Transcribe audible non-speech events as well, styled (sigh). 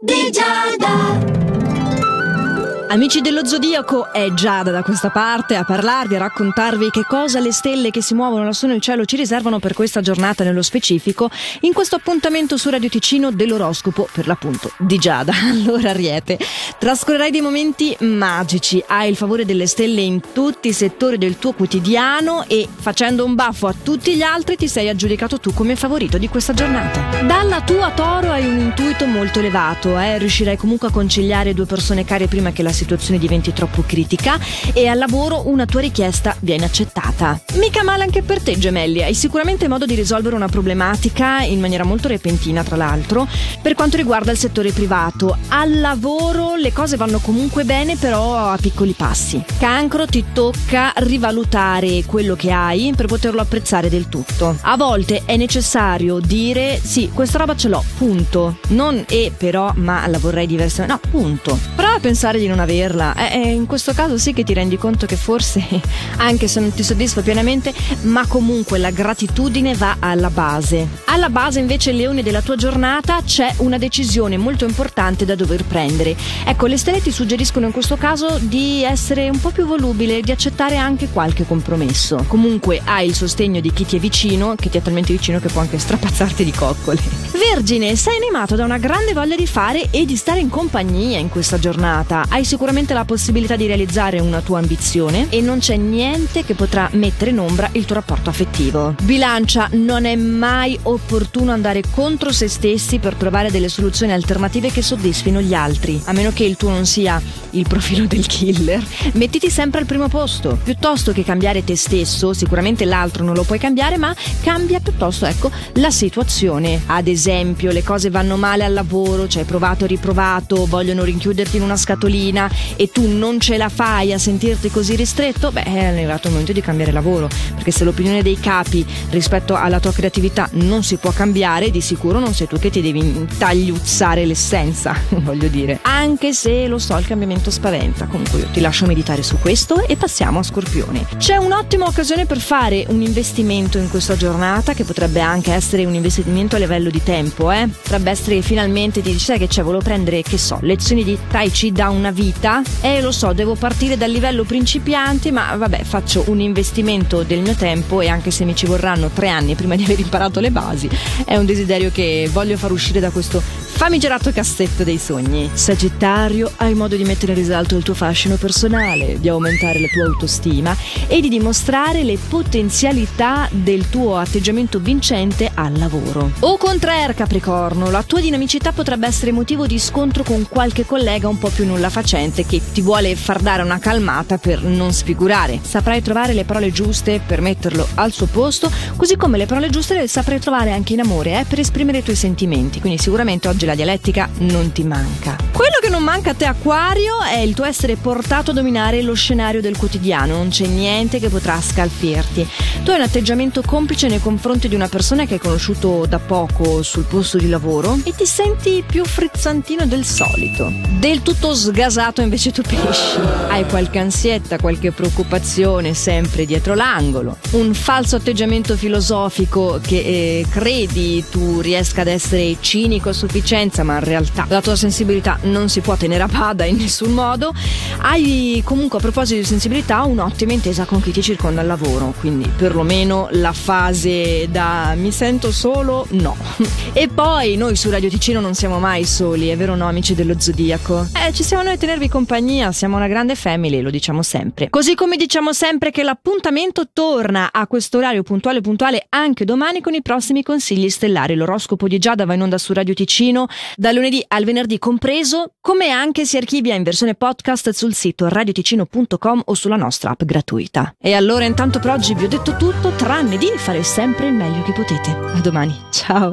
di Giada. Amici dello Zodiaco, è Giada da questa parte a parlarvi, a raccontarvi che cosa le stelle che si muovono lassù nel cielo ci riservano per questa giornata nello specifico, in questo appuntamento su Radio Ticino dell'oroscopo, per l'appunto, di Giada. (laughs) Allora Ariete, trascorrerai dei momenti magici, hai il favore delle stelle in tutti i settori del tuo quotidiano e facendo un baffo a tutti gli altri ti sei aggiudicato tu come favorito di questa giornata. Dalla tua Toro hai un intuito molto elevato, eh? riuscirai comunque a conciliare due persone care prima che la situazione diventi troppo critica e al lavoro una tua richiesta viene accettata. Mica male anche per te, gemelli, hai sicuramente modo di risolvere una problematica in maniera molto repentina, tra l'altro, per quanto riguarda il settore privato. Al lavoro le cose vanno comunque bene, però a piccoli passi. Cancro ti tocca rivalutare quello che hai per poterlo apprezzare del tutto. A volte è necessario dire sì, questa roba ce l'ho, punto. Non e però, ma la vorrei diversamente. No, punto. Prova a pensare di non averla. Eh, eh, in questo caso sì che ti rendi conto che forse, (laughs) anche se non ti soddisfa pienamente, ma comunque la gratitudine va alla base. Alla base invece, leone della tua giornata, c'è una decisione molto importante da dover prendere. Ecco, le stelle ti suggeriscono in questo caso di essere un po' più volubile, di accettare anche qualche compromesso. Comunque hai il sostegno di chi ti è vicino, che ti è talmente vicino che può anche strapazzarti di coccole. (laughs) Vergine, sei animato da una grande voglia di fare e di stare in compagnia in questa giornata. Hai sicuramente la possibilità di realizzare una tua ambizione e non c'è niente che potrà mettere in ombra il tuo rapporto affettivo. Bilancia, non è mai opportuno andare contro se stessi per trovare delle soluzioni alternative che soddisfino gli altri, a meno che il tuo non sia il profilo del killer. Mettiti sempre al primo posto, piuttosto che cambiare te stesso, sicuramente l'altro non lo puoi cambiare, ma cambia piuttosto, ecco, la situazione. Ad esempio, le cose vanno male al lavoro, ci hai provato e riprovato, vogliono rinchiuderti in una scatolina e tu non ce la fai a sentirti così ristretto, beh, è arrivato il momento di cambiare lavoro, perché se l'opinione dei capi rispetto alla tua creatività non si può cambiare, di sicuro non sei tu che ti devi tagliuzzare l'essenza, (laughs) voglio dire. Anche se lo so, il cambiamento spaventa. Comunque io ti lascio meditare su questo e passiamo a Scorpione. C'è un'ottima occasione per fare un investimento in questa giornata, che potrebbe anche essere un investimento a livello di tempo, eh? Potrebbe essere finalmente ti dici, che c'è, volevo prendere, che so, lezioni di Tai Chi da una vita vita e lo so, devo partire dal livello principiante, ma vabbè, faccio un investimento del mio tempo e anche se mi ci vorranno tre anni prima di aver imparato le basi, è un desiderio che voglio far uscire da questo famigerato cassetto dei sogni. Sagittario, hai modo di mettere in risalto il tuo fascino personale, di aumentare la tua autostima e di dimostrare le potenzialità del tuo atteggiamento vincente al lavoro. O contrario, Capricorno, la tua dinamicità potrebbe essere motivo di scontro con qualche collega un po' più nulla facente che ti vuole far dare una calmata per non sfigurare. Saprai trovare le parole giuste per metterlo al suo posto, così come le parole giuste le saprai trovare anche in amore, eh, per esprimere i tuoi sentimenti. Quindi sicuramente oggi la dialettica non ti manca. Quello che non manca a te Aquario è il tuo essere portato a dominare lo scenario del quotidiano, non c'è niente che potrà scalfirti. Tu hai un atteggiamento complice nei confronti di una persona che hai conosciuto da poco sul posto di lavoro e ti senti più frizzantino del solito. Del tutto sgasato invece tu pesci. Hai qualche ansietta, qualche preoccupazione sempre dietro l'angolo. Un falso atteggiamento filosofico che eh, credi tu riesca ad essere cinico a sufficienza ma in realtà la tua sensibilità non si può tenere a bada in nessun modo. Hai comunque a proposito di sensibilità un'ottima intesa con chi ti circonda al lavoro, quindi perlomeno la fase da mi sento solo, no. E poi noi su Radio Ticino non siamo mai soli, è vero no amici dello Zodiaco? Eh, ci siamo noi a tenervi compagnia, siamo una grande family, lo diciamo sempre. Così come diciamo sempre che l'appuntamento torna a questo orario puntuale puntuale anche domani con i prossimi consigli stellari. L'oroscopo di Giada va in onda su Radio Ticino dal lunedì al venerdì compreso, come anche si archivia in versione podcast sul sito radioticino.com o sulla nostra app gratuita. E allora intanto per oggi vi ho detto tutto, tranne di fare sempre il meglio che potete. A domani, ciao!